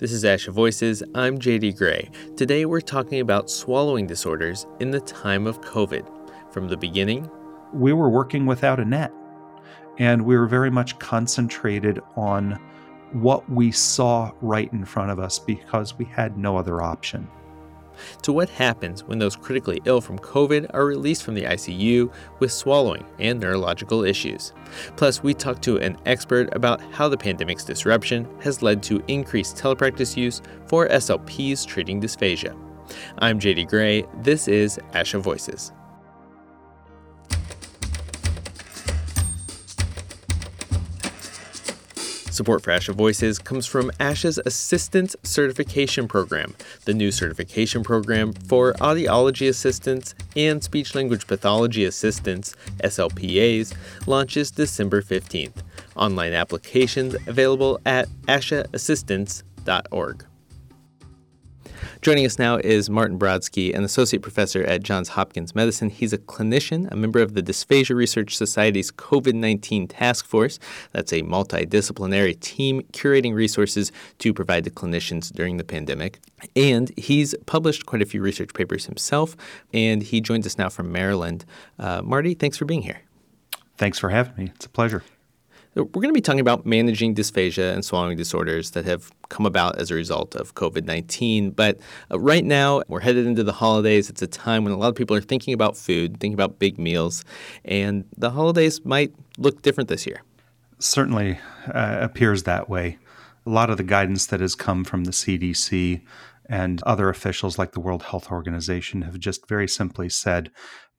This is ASHA Voices. I'm JD Gray. Today we're talking about swallowing disorders in the time of COVID. From the beginning, we were working without a net, and we were very much concentrated on what we saw right in front of us because we had no other option to what happens when those critically ill from COVID are released from the ICU with swallowing and neurological issues. Plus, we talk to an expert about how the pandemic's disruption has led to increased telepractice use for SLPs treating dysphagia. I'm JD Gray. This is ASHA Voices. Support for ASHA Voices comes from ASHA's Assistance Certification Program, the new certification program for audiology assistants and speech language pathology assistants, SLPAs, launches December 15th. Online applications available at ashaassistance.org. Joining us now is Martin Brodsky, an associate professor at Johns Hopkins Medicine. He's a clinician, a member of the Dysphagia Research Society's COVID 19 task force. That's a multidisciplinary team curating resources to provide to clinicians during the pandemic. And he's published quite a few research papers himself, and he joins us now from Maryland. Uh, Marty, thanks for being here. Thanks for having me. It's a pleasure. We're going to be talking about managing dysphagia and swallowing disorders that have come about as a result of COVID 19. But uh, right now, we're headed into the holidays. It's a time when a lot of people are thinking about food, thinking about big meals, and the holidays might look different this year. Certainly uh, appears that way. A lot of the guidance that has come from the CDC and other officials like the World Health Organization have just very simply said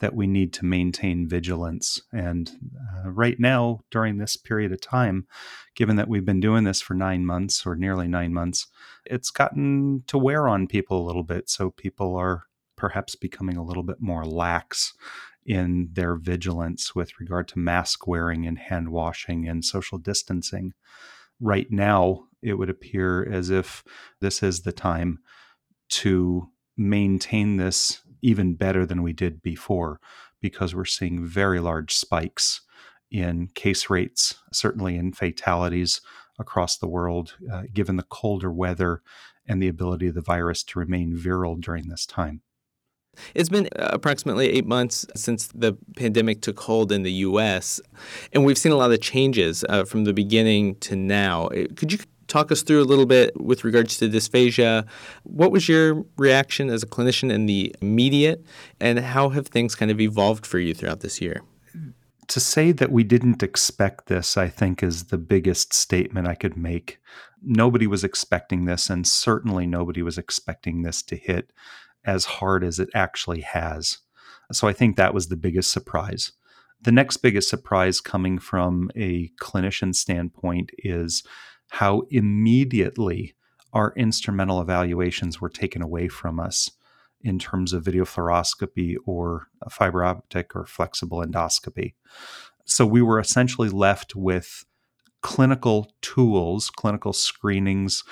that we need to maintain vigilance. And uh, right now, during this period of time, given that we've been doing this for nine months or nearly nine months, it's gotten to wear on people a little bit. So people are perhaps becoming a little bit more lax in their vigilance with regard to mask wearing and hand washing and social distancing. Right now, it would appear as if this is the time to maintain this even better than we did before because we're seeing very large spikes in case rates, certainly in fatalities across the world, uh, given the colder weather and the ability of the virus to remain viral during this time. It's been approximately eight months since the pandemic took hold in the U.S., and we've seen a lot of changes uh, from the beginning to now. Could you talk us through a little bit with regards to dysphagia. What was your reaction as a clinician in the immediate, and how have things kind of evolved for you throughout this year? To say that we didn't expect this, I think, is the biggest statement I could make. Nobody was expecting this, and certainly nobody was expecting this to hit as hard as it actually has. So I think that was the biggest surprise. The next biggest surprise coming from a clinician standpoint is how immediately our instrumental evaluations were taken away from us in terms of video fluoroscopy or fiber optic or flexible endoscopy. So we were essentially left with clinical tools, clinical screenings,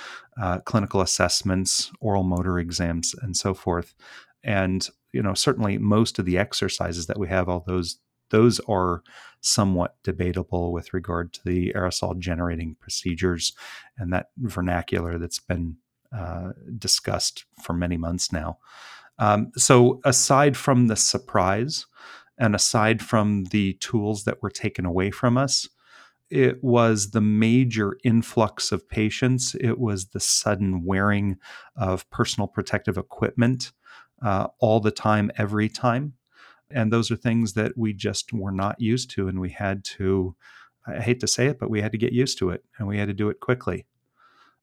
uh, clinical assessments, oral motor exams, and so forth. And you know, certainly most of the exercises that we have, all those those are somewhat debatable with regard to the aerosol generating procedures and that vernacular that's been uh, discussed for many months now. Um, so, aside from the surprise and aside from the tools that were taken away from us, it was the major influx of patients. It was the sudden wearing of personal protective equipment uh, all the time, every time. And those are things that we just were not used to. And we had to, I hate to say it, but we had to get used to it and we had to do it quickly.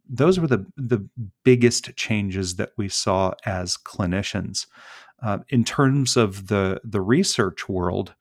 Those were the, the biggest changes that we saw as clinicians. Uh, in terms of the, the research world,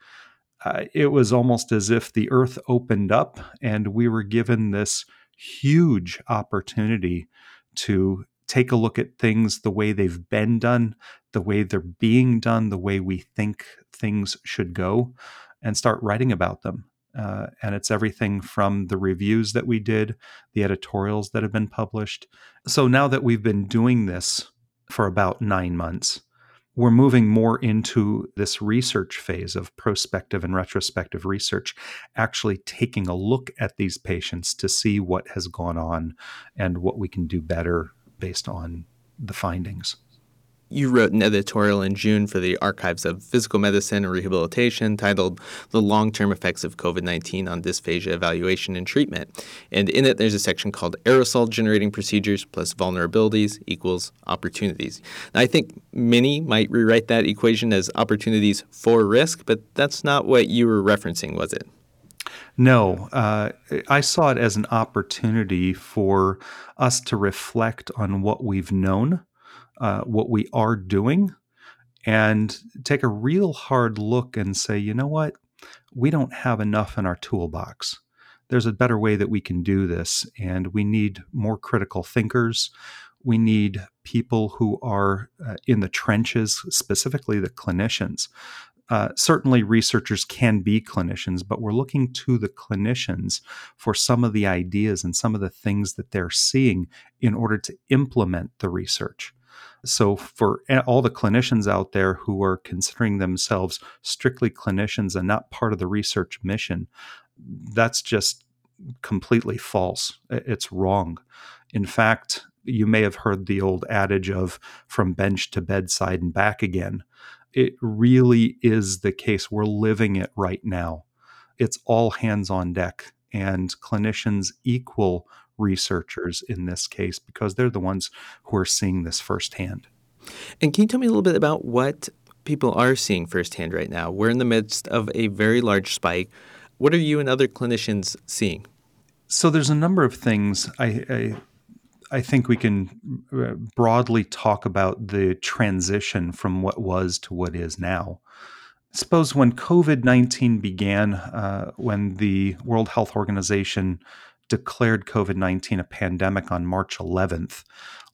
uh, it was almost as if the earth opened up and we were given this huge opportunity to take a look at things the way they've been done, the way they're being done, the way we think things should go, and start writing about them. Uh, and it's everything from the reviews that we did, the editorials that have been published. So now that we've been doing this for about nine months, we're moving more into this research phase of prospective and retrospective research, actually taking a look at these patients to see what has gone on and what we can do better based on the findings. You wrote an editorial in June for the Archives of Physical Medicine and Rehabilitation titled The Long Term Effects of COVID 19 on Dysphagia Evaluation and Treatment. And in it, there's a section called Aerosol Generating Procedures plus Vulnerabilities equals Opportunities. Now, I think many might rewrite that equation as opportunities for risk, but that's not what you were referencing, was it? No, uh, I saw it as an opportunity for us to reflect on what we've known uh, what we are doing and take a real hard look and say, you know what? We don't have enough in our toolbox. There's a better way that we can do this, and we need more critical thinkers. We need people who are uh, in the trenches, specifically the clinicians. Uh, certainly, researchers can be clinicians, but we're looking to the clinicians for some of the ideas and some of the things that they're seeing in order to implement the research. So, for all the clinicians out there who are considering themselves strictly clinicians and not part of the research mission, that's just completely false. It's wrong. In fact, you may have heard the old adage of from bench to bedside and back again. It really is the case. We're living it right now. It's all hands on deck, and clinicians equal researchers in this case because they're the ones who are seeing this firsthand. And can you tell me a little bit about what people are seeing firsthand right now? We're in the midst of a very large spike. What are you and other clinicians seeing? So there's a number of things I, I I think we can uh, broadly talk about the transition from what was to what is now. I suppose when COVID 19 began, uh, when the World Health Organization declared COVID 19 a pandemic on March 11th.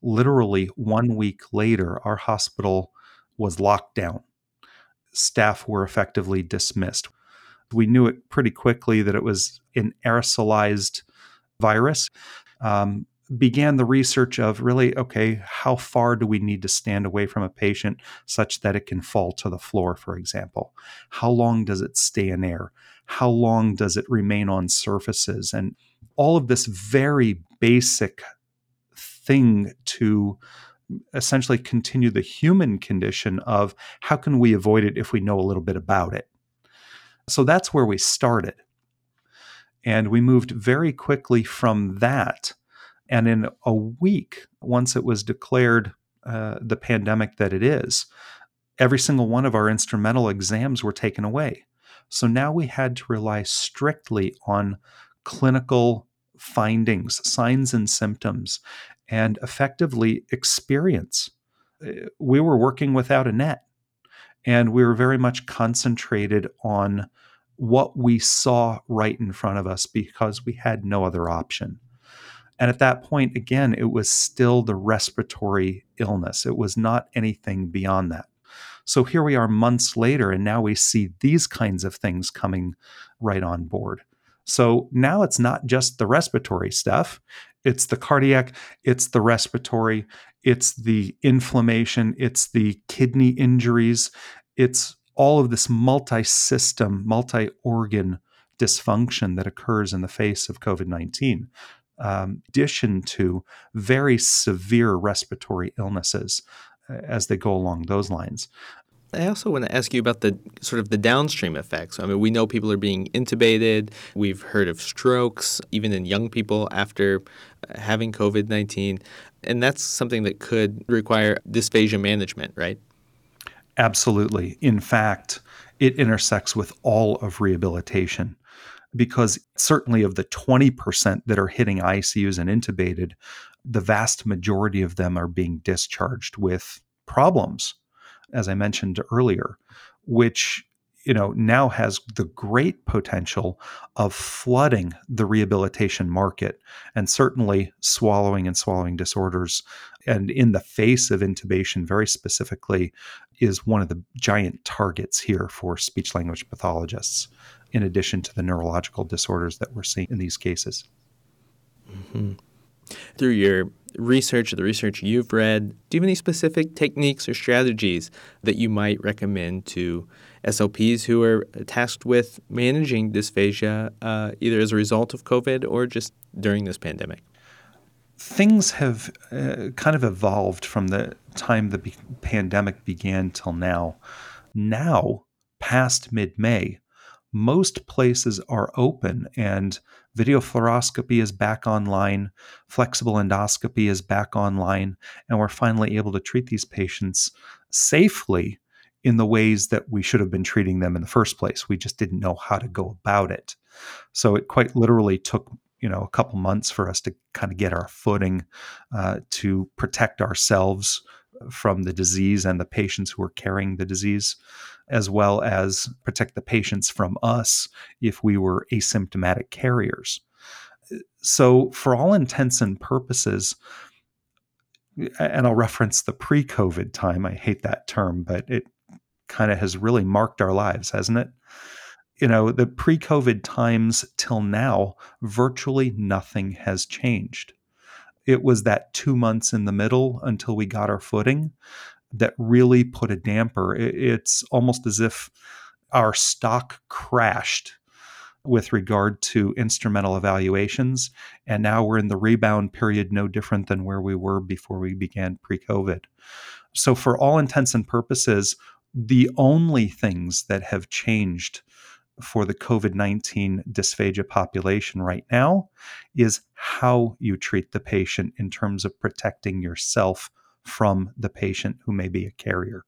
Literally one week later, our hospital was locked down. Staff were effectively dismissed. We knew it pretty quickly that it was an aerosolized virus. Um, began the research of really okay how far do we need to stand away from a patient such that it can fall to the floor for example how long does it stay in air how long does it remain on surfaces and all of this very basic thing to essentially continue the human condition of how can we avoid it if we know a little bit about it. So that's where we started. And we moved very quickly from that. And in a week, once it was declared uh, the pandemic that it is, every single one of our instrumental exams were taken away. So now we had to rely strictly on clinical findings, signs and symptoms, and effectively experience. Uh, we were working without a net, and we were very much concentrated on what we saw right in front of us because we had no other option. And at that point, again, it was still the respiratory illness. It was not anything beyond that. So here we are months later, and now we see these kinds of things coming right on board. So now it's not just the respiratory stuff, it's the cardiac, it's the respiratory, it's the inflammation, it's the kidney injuries, it's all of this multi system, multi organ dysfunction that occurs in the face of COVID 19. Um, addition to very severe respiratory illnesses uh, as they go along those lines. I also want to ask you about the sort of the downstream effects. I mean, we know people are being intubated. We've heard of strokes, even in young people after uh, having COVID 19. And that's something that could require dysphagia management, right? Absolutely. In fact, it intersects with all of rehabilitation because certainly of the 20% that are hitting ICUs and intubated, the vast majority of them are being discharged with problems as I mentioned earlier, which you know now has the great potential of flooding the rehabilitation market and certainly swallowing and swallowing disorders and in the face of intubation very specifically is one of the giant targets here for speech language pathologists in addition to the neurological disorders that we're seeing in these cases mm-hmm. through your research, the research you've read, do you have any specific techniques or strategies that you might recommend to SLPs who are tasked with managing dysphagia uh, either as a result of COVID or just during this pandemic? Things have uh, kind of evolved from the time the pandemic began till now. Now, past mid May, most places are open and video fluoroscopy is back online, flexible endoscopy is back online, and we're finally able to treat these patients safely in the ways that we should have been treating them in the first place. We just didn't know how to go about it. So it quite literally took you know a couple months for us to kind of get our footing uh, to protect ourselves from the disease and the patients who are carrying the disease as well as protect the patients from us if we were asymptomatic carriers. So, for all intents and purposes, and I'll reference the pre COVID time, I hate that term, but it kind of has really marked our lives, hasn't it? You know, the pre COVID times till now, virtually nothing has changed. It was that two months in the middle until we got our footing that really put a damper. It's almost as if our stock crashed with regard to instrumental evaluations. And now we're in the rebound period, no different than where we were before we began pre COVID. So, for all intents and purposes, the only things that have changed for the COVID 19 dysphagia population right now is how you treat the patient in terms of protecting yourself from the patient who may be a carrier.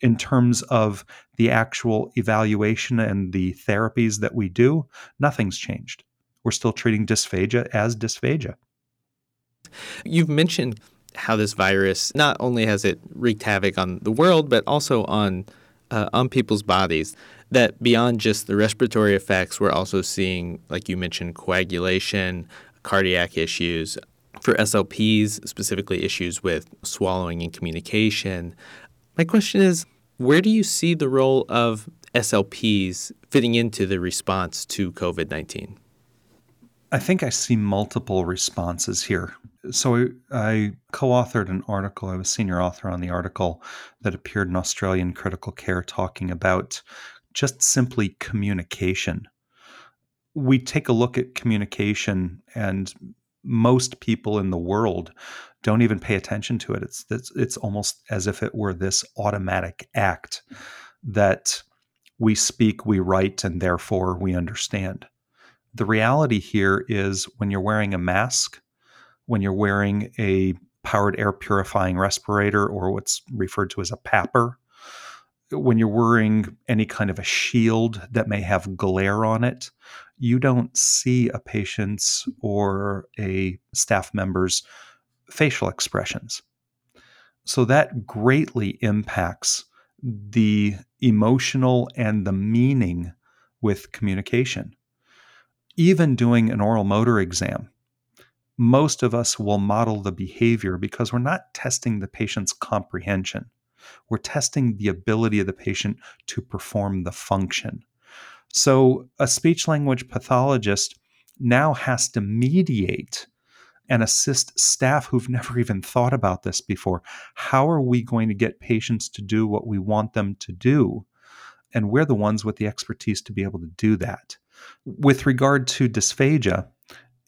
In terms of the actual evaluation and the therapies that we do, nothing's changed. We're still treating dysphagia as dysphagia. You've mentioned how this virus not only has it wreaked havoc on the world, but also on uh, on people's bodies. That beyond just the respiratory effects, we're also seeing, like you mentioned, coagulation, cardiac issues, for SLPs, specifically issues with swallowing and communication. My question is where do you see the role of SLPs fitting into the response to COVID 19? I think I see multiple responses here. So I co authored an article, I was senior author on the article that appeared in Australian Critical Care talking about just simply communication. We take a look at communication and most people in the world don't even pay attention to it. It's, it's it's almost as if it were this automatic act that we speak, we write, and therefore we understand. The reality here is when you're wearing a mask, when you're wearing a powered air purifying respirator or what's referred to as a PAPR, when you're wearing any kind of a shield that may have glare on it, you don't see a patient's or a staff member's facial expressions. So that greatly impacts the emotional and the meaning with communication. Even doing an oral motor exam, most of us will model the behavior because we're not testing the patient's comprehension. We're testing the ability of the patient to perform the function. So a speech language pathologist now has to mediate and assist staff who've never even thought about this before. How are we going to get patients to do what we want them to do? And we're the ones with the expertise to be able to do that. With regard to dysphagia,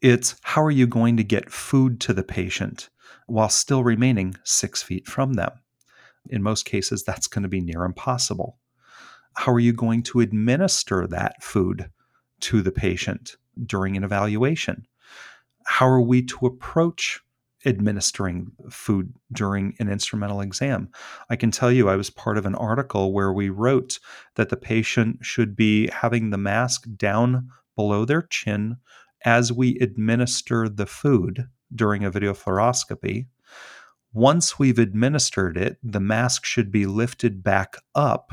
it's how are you going to get food to the patient while still remaining six feet from them? In most cases, that's going to be near impossible how are you going to administer that food to the patient during an evaluation? How are we to approach administering food during an instrumental exam? I can tell you, I was part of an article where we wrote that the patient should be having the mask down below their chin as we administer the food during a video fluoroscopy. Once we've administered it, the mask should be lifted back up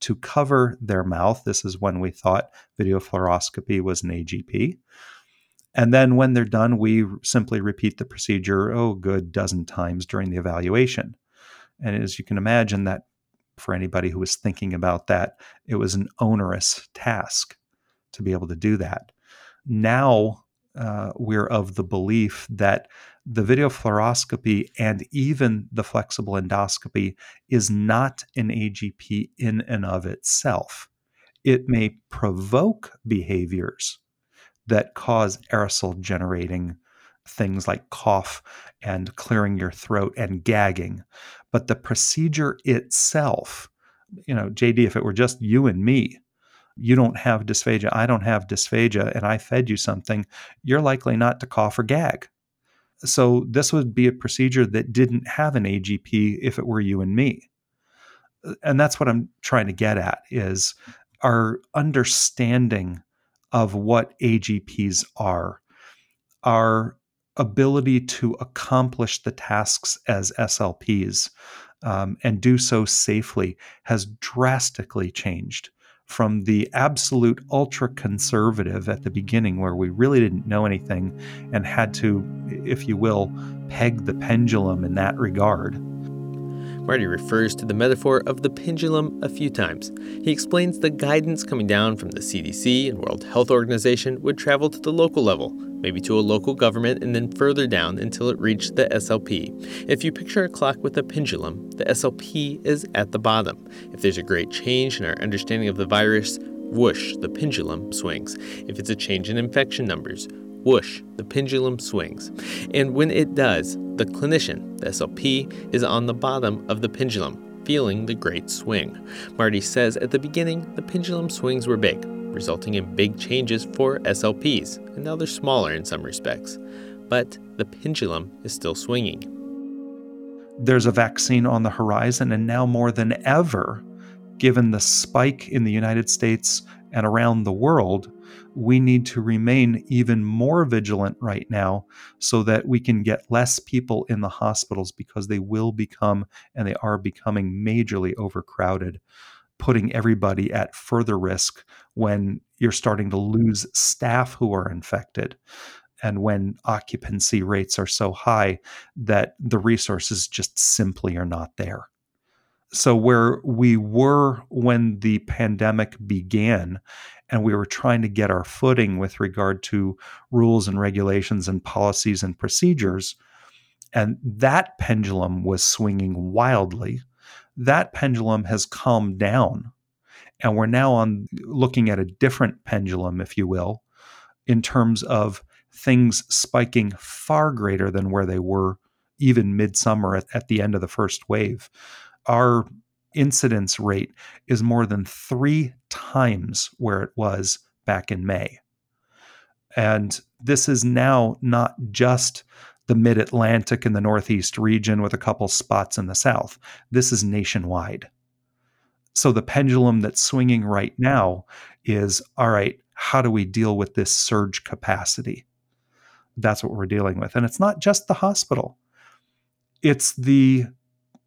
to cover their mouth. This is when we thought video fluoroscopy was an AGP. And then when they're done, we simply repeat the procedure, oh, good, dozen times during the evaluation. And as you can imagine, that for anybody who was thinking about that, it was an onerous task to be able to do that. Now uh, we're of the belief that the video fluoroscopy and even the flexible endoscopy is not an AGP in and of itself. It may provoke behaviors that cause aerosol generating things like cough and clearing your throat and gagging. But the procedure itself, you know, JD, if it were just you and me, you don't have dysphagia, I don't have dysphagia, and I fed you something, you're likely not to cough or gag. So this would be a procedure that didn't have an AGP if it were you and me. And that's what I'm trying to get at is our understanding of what AGPs are, our ability to accomplish the tasks as SLPs um, and do so safely has drastically changed from the absolute ultra conservative at the beginning, where we really didn't know anything and had to, if you will, peg the pendulum in that regard. Marty refers to the metaphor of the pendulum a few times. He explains the guidance coming down from the CDC and World Health Organization would travel to the local level, maybe to a local government, and then further down until it reached the SLP. If you picture a clock with a pendulum, the SLP is at the bottom. If there's a great change in our understanding of the virus, whoosh, the pendulum swings. If it's a change in infection numbers, whoosh, the pendulum swings. And when it does, the clinician, the SLP, is on the bottom of the pendulum, feeling the great swing. Marty says at the beginning, the pendulum swings were big, resulting in big changes for SLPs, and now they're smaller in some respects. But the pendulum is still swinging. There's a vaccine on the horizon, and now more than ever, given the spike in the United States and around the world, we need to remain even more vigilant right now so that we can get less people in the hospitals because they will become and they are becoming majorly overcrowded putting everybody at further risk when you're starting to lose staff who are infected and when occupancy rates are so high that the resources just simply are not there. So, where we were when the pandemic began, and we were trying to get our footing with regard to rules and regulations and policies and procedures, and that pendulum was swinging wildly that pendulum has calmed down. And we're now on looking at a different pendulum, if you will, in terms of things spiking far greater than where they were even midsummer at, at the end of the first wave. Our incidence rate is more than three times where it was back in May. And this is now not just the mid Atlantic and the Northeast region with a couple spots in the South. This is nationwide. So the pendulum that's swinging right now is all right, how do we deal with this surge capacity? That's what we're dealing with. And it's not just the hospital, it's the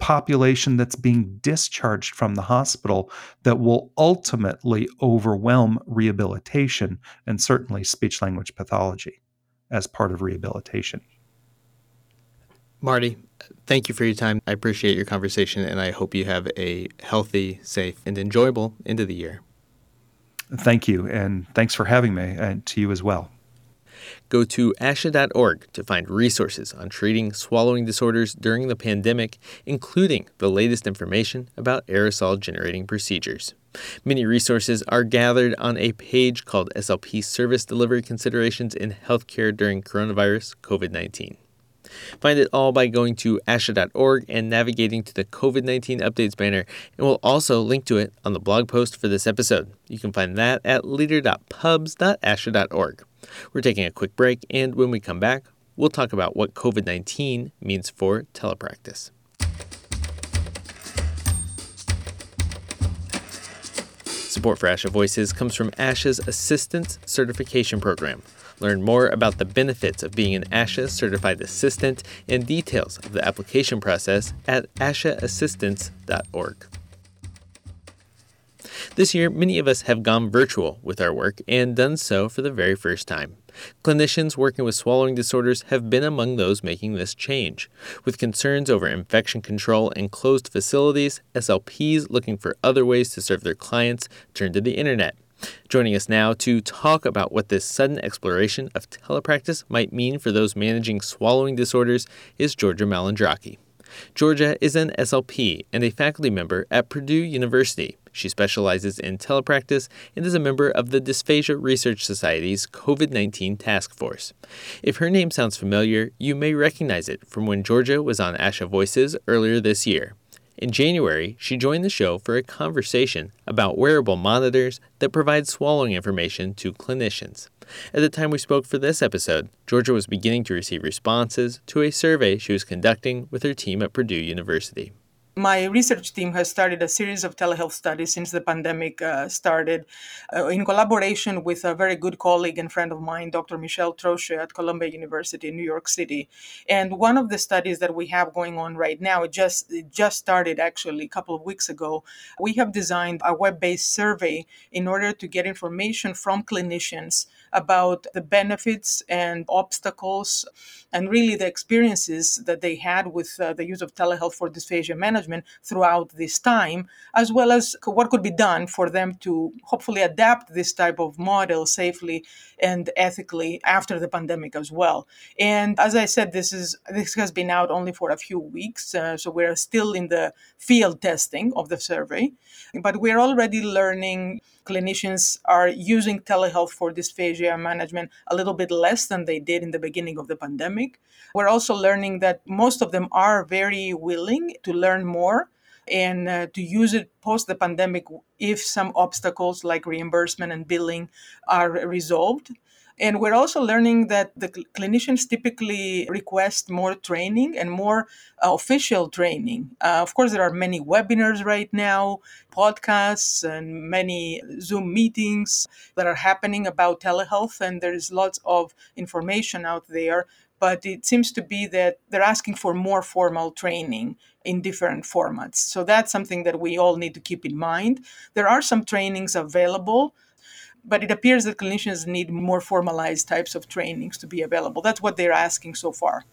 population that's being discharged from the hospital that will ultimately overwhelm rehabilitation and certainly speech language pathology as part of rehabilitation. Marty, thank you for your time. I appreciate your conversation, and I hope you have a healthy, safe, and enjoyable end of the year. Thank you, and thanks for having me, and to you as well. Go to ASHA.org to find resources on treating swallowing disorders during the pandemic, including the latest information about aerosol generating procedures. Many resources are gathered on a page called SLP Service Delivery Considerations in Healthcare During Coronavirus COVID 19. Find it all by going to ASHA.org and navigating to the COVID 19 updates banner, and we'll also link to it on the blog post for this episode. You can find that at leader.pubs.asha.org. We're taking a quick break, and when we come back, we'll talk about what COVID 19 means for telepractice. Support for ASHA Voices comes from ASHA's Assistance Certification Program. Learn more about the benefits of being an ASHA certified assistant and details of the application process at ashaassistance.org. This year, many of us have gone virtual with our work and done so for the very first time. Clinicians working with swallowing disorders have been among those making this change. With concerns over infection control and closed facilities, SLPs looking for other ways to serve their clients turn to the internet. Joining us now to talk about what this sudden exploration of telepractice might mean for those managing swallowing disorders is Georgia Malandraki. Georgia is an SLP and a faculty member at Purdue University. She specializes in telepractice and is a member of the Dysphagia Research Society's COVID 19 task force. If her name sounds familiar, you may recognize it from when Georgia was on ASHA Voices earlier this year. In January, she joined the show for a conversation about wearable monitors that provide swallowing information to clinicians. At the time we spoke for this episode, Georgia was beginning to receive responses to a survey she was conducting with her team at Purdue University my research team has started a series of telehealth studies since the pandemic uh, started uh, in collaboration with a very good colleague and friend of mine, Dr. Michelle Troche at Columbia University in New York City. And one of the studies that we have going on right now, it just, it just started actually a couple of weeks ago. We have designed a web based survey in order to get information from clinicians about the benefits and obstacles and really the experiences that they had with uh, the use of telehealth for dysphagia management throughout this time, as well as what could be done for them to hopefully adapt this type of model safely and ethically after the pandemic as well. And as I said, this is this has been out only for a few weeks, uh, so we're still in the field testing of the survey, but we're already learning clinicians are using telehealth for dysphagia management a little bit less than they did in the beginning of the pandemic. We're also learning that most of them are very willing to learn more and uh, to use it post the pandemic if some obstacles like reimbursement and billing are resolved. And we're also learning that the cl- clinicians typically request more training and more uh, official training. Uh, of course, there are many webinars right now, podcasts, and many Zoom meetings that are happening about telehealth, and there is lots of information out there. But it seems to be that they're asking for more formal training in different formats. So that's something that we all need to keep in mind. There are some trainings available but it appears that clinicians need more formalized types of trainings to be available. That's what they're asking so far.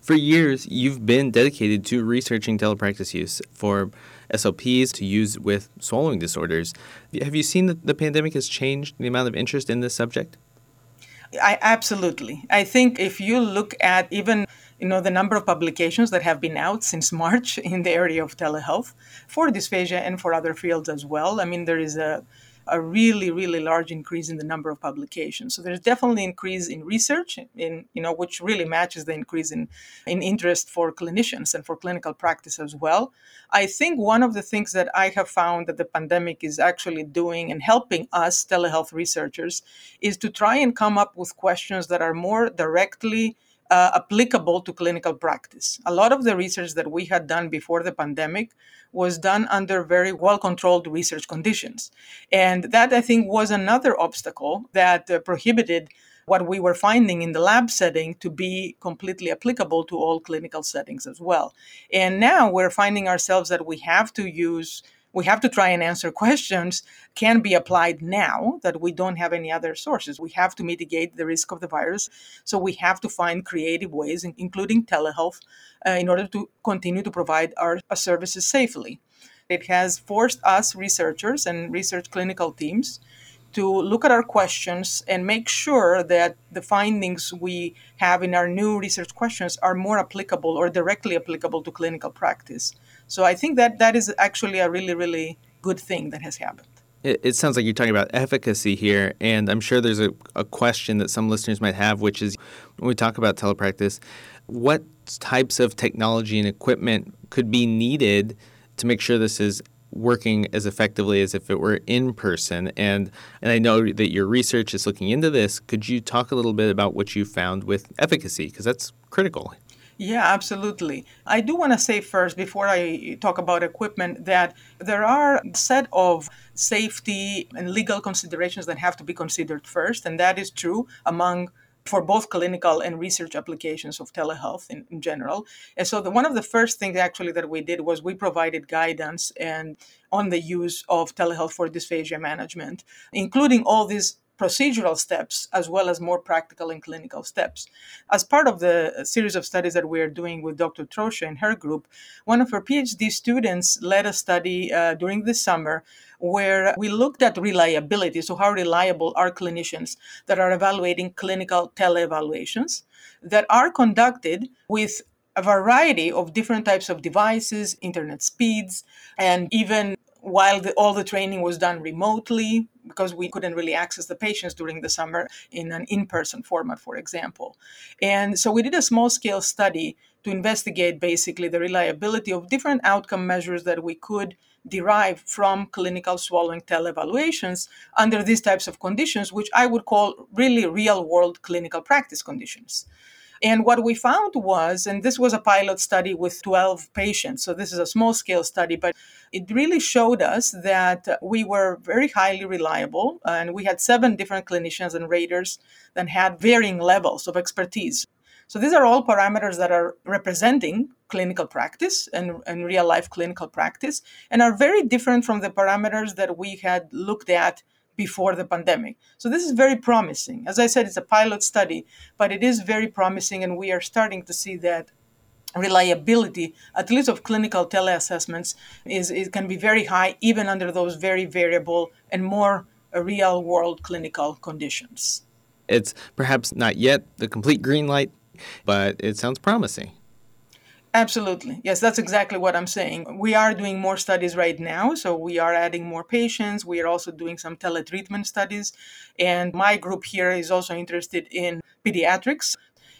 For years, you've been dedicated to researching telepractice use for SLPs to use with swallowing disorders. Have you seen that the pandemic has changed the amount of interest in this subject? I absolutely. I think if you look at even you know the number of publications that have been out since March in the area of telehealth for dysphagia and for other fields as well. I mean there is a a really really large increase in the number of publications. So there's definitely increase in research in you know which really matches the increase in in interest for clinicians and for clinical practice as well. I think one of the things that i have found that the pandemic is actually doing and helping us telehealth researchers is to try and come up with questions that are more directly uh, applicable to clinical practice. A lot of the research that we had done before the pandemic was done under very well controlled research conditions. And that, I think, was another obstacle that uh, prohibited what we were finding in the lab setting to be completely applicable to all clinical settings as well. And now we're finding ourselves that we have to use we have to try and answer questions can be applied now that we don't have any other sources. We have to mitigate the risk of the virus. So we have to find creative ways, including telehealth, uh, in order to continue to provide our, our services safely. It has forced us researchers and research clinical teams to look at our questions and make sure that the findings we have in our new research questions are more applicable or directly applicable to clinical practice. So I think that that is actually a really, really good thing that has happened. It, it sounds like you're talking about efficacy here, and I'm sure there's a, a question that some listeners might have, which is when we talk about telepractice, what types of technology and equipment could be needed to make sure this is working as effectively as if it were in person? And and I know that your research is looking into this. Could you talk a little bit about what you found with efficacy? Because that's critical yeah, absolutely. I do want to say first, before I talk about equipment, that there are a set of safety and legal considerations that have to be considered first, and that is true among for both clinical and research applications of telehealth in, in general. And so the, one of the first things actually that we did was we provided guidance and on the use of telehealth for dysphagia management, including all these procedural steps as well as more practical and clinical steps. As part of the series of studies that we are doing with Dr. Troche and her group, one of her PhD students led a study uh, during the summer where we looked at reliability. So, how reliable are clinicians that are evaluating clinical teleevaluations that are conducted with a variety of different types of devices, internet speeds, and even while the, all the training was done remotely because we couldn't really access the patients during the summer in an in-person format for example. And so we did a small scale study to investigate basically the reliability of different outcome measures that we could derive from clinical swallowing televaluations under these types of conditions which i would call really real world clinical practice conditions and what we found was, and this was a pilot study with 12 patients, so this is a small scale study, but it really showed us that we were very highly reliable. And we had seven different clinicians and raters that had varying levels of expertise. So these are all parameters that are representing clinical practice and, and real life clinical practice and are very different from the parameters that we had looked at before the pandemic. So this is very promising. As I said, it's a pilot study, but it is very promising, and we are starting to see that reliability, at least of clinical teleassessments, is it can be very high even under those very variable and more real world clinical conditions. It's perhaps not yet the complete green light, but it sounds promising. Absolutely. Yes, that's exactly what I'm saying. We are doing more studies right now. So we are adding more patients. We are also doing some teletreatment studies. And my group here is also interested in pediatrics.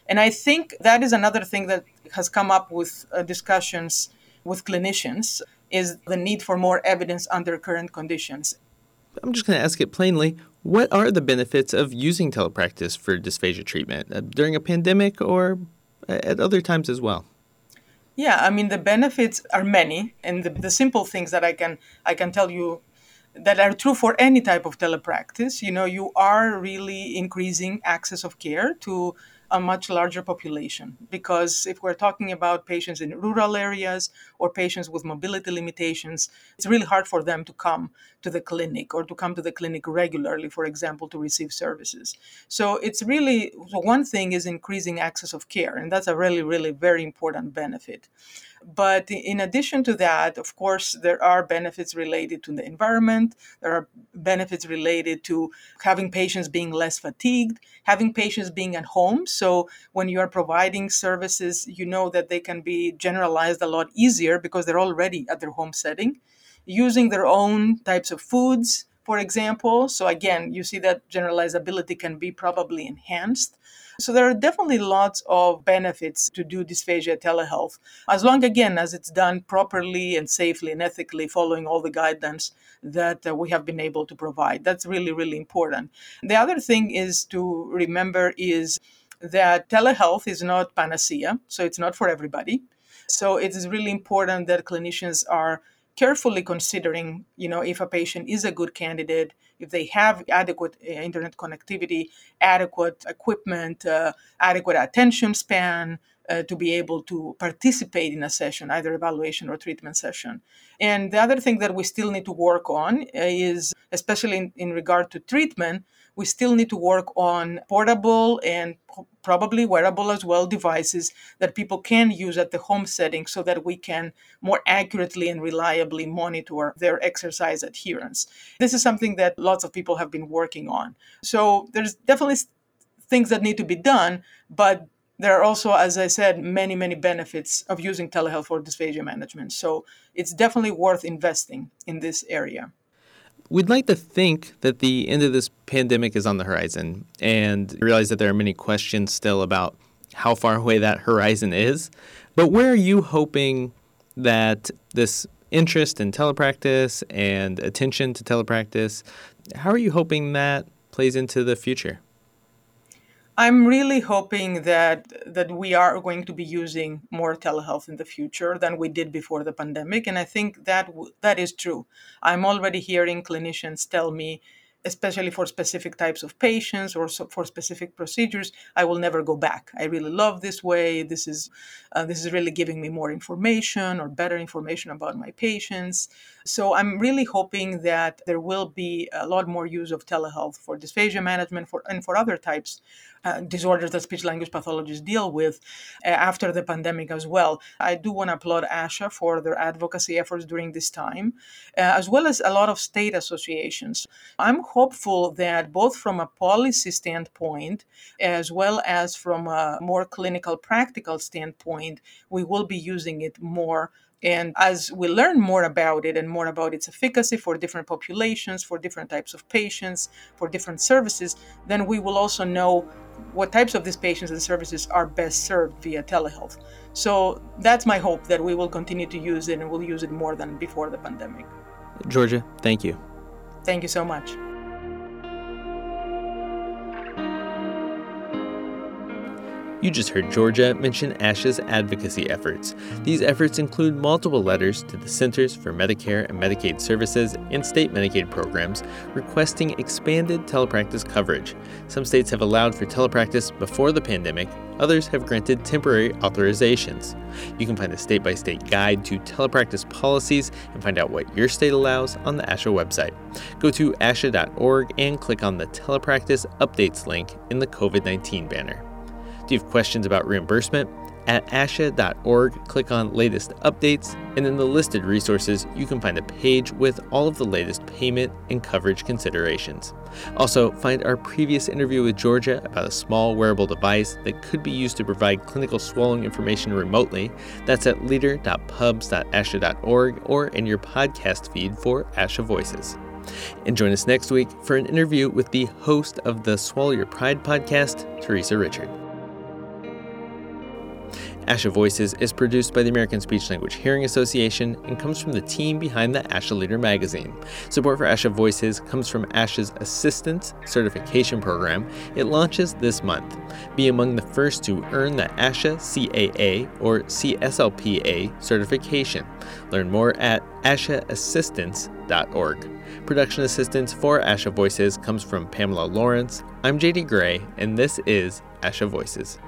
And I think that is another thing that has come up with uh, discussions with clinicians is the need for more evidence under current conditions. I'm just going to ask it plainly. What are the benefits of using telepractice for dysphagia treatment uh, during a pandemic or at other times as well? Yeah, I mean the benefits are many, and the, the simple things that I can I can tell you that are true for any type of telepractice. You know, you are really increasing access of care to a much larger population. Because if we're talking about patients in rural areas or patients with mobility limitations, it's really hard for them to come to the clinic or to come to the clinic regularly, for example, to receive services. So it's really so one thing is increasing access of care, and that's a really, really very important benefit. But in addition to that, of course, there are benefits related to the environment. There are benefits related to having patients being less fatigued, having patients being at home. So when you are providing services, you know that they can be generalized a lot easier because they're already at their home setting, using their own types of foods. For example, so again, you see that generalizability can be probably enhanced. So there are definitely lots of benefits to do dysphagia telehealth, as long again as it's done properly and safely and ethically, following all the guidance that uh, we have been able to provide. That's really really important. The other thing is to remember is that telehealth is not panacea, so it's not for everybody. So it is really important that clinicians are carefully considering, you know, if a patient is a good candidate, if they have adequate uh, internet connectivity, adequate equipment, uh, adequate attention span, uh, to be able to participate in a session, either evaluation or treatment session. And the other thing that we still need to work on is, especially in, in regard to treatment, we still need to work on portable and probably wearable as well devices that people can use at the home setting so that we can more accurately and reliably monitor their exercise adherence. This is something that lots of people have been working on. So there's definitely things that need to be done, but there are also, as I said, many, many benefits of using telehealth for dysphagia management. So it's definitely worth investing in this area. We'd like to think that the end of this pandemic is on the horizon and realize that there are many questions still about how far away that horizon is. But where are you hoping that this interest in telepractice and attention to telepractice, how are you hoping that plays into the future? I'm really hoping that that we are going to be using more telehealth in the future than we did before the pandemic, and I think that that is true. I'm already hearing clinicians tell me especially for specific types of patients or so for specific procedures, I will never go back. I really love this way. This is uh, this is really giving me more information or better information about my patients. So I'm really hoping that there will be a lot more use of telehealth for dysphagia management for and for other types uh, disorders that speech language pathologists deal with uh, after the pandemic as well. I do want to applaud ASHA for their advocacy efforts during this time, uh, as well as a lot of state associations. I'm hopeful that both from a policy standpoint as well as from a more clinical practical standpoint, we will be using it more and as we learn more about it and more about its efficacy for different populations, for different types of patients, for different services, then we will also know what types of these patients and services are best served via telehealth. So that's my hope that we will continue to use it and we'll use it more than before the pandemic. Georgia, thank you. Thank you so much. You just heard Georgia mention ASHA's advocacy efforts. These efforts include multiple letters to the Centers for Medicare and Medicaid Services and state Medicaid programs requesting expanded telepractice coverage. Some states have allowed for telepractice before the pandemic, others have granted temporary authorizations. You can find a state by state guide to telepractice policies and find out what your state allows on the ASHA website. Go to asha.org and click on the telepractice updates link in the COVID 19 banner. Do you have questions about reimbursement? At asha.org, click on Latest Updates, and in the listed resources, you can find a page with all of the latest payment and coverage considerations. Also, find our previous interview with Georgia about a small wearable device that could be used to provide clinical swallowing information remotely. That's at leader.pubs.asha.org or in your podcast feed for ASHA Voices. And join us next week for an interview with the host of the Swallow Your Pride podcast, Theresa Richard. ASHA Voices is produced by the American Speech Language Hearing Association and comes from the team behind the ASHA Leader magazine. Support for ASHA Voices comes from ASHA's Assistants Certification Program. It launches this month. Be among the first to earn the ASHA CAA or CSLPA certification. Learn more at ashaassistance.org. Production assistance for ASHA Voices comes from Pamela Lawrence. I'm JD Gray, and this is ASHA Voices.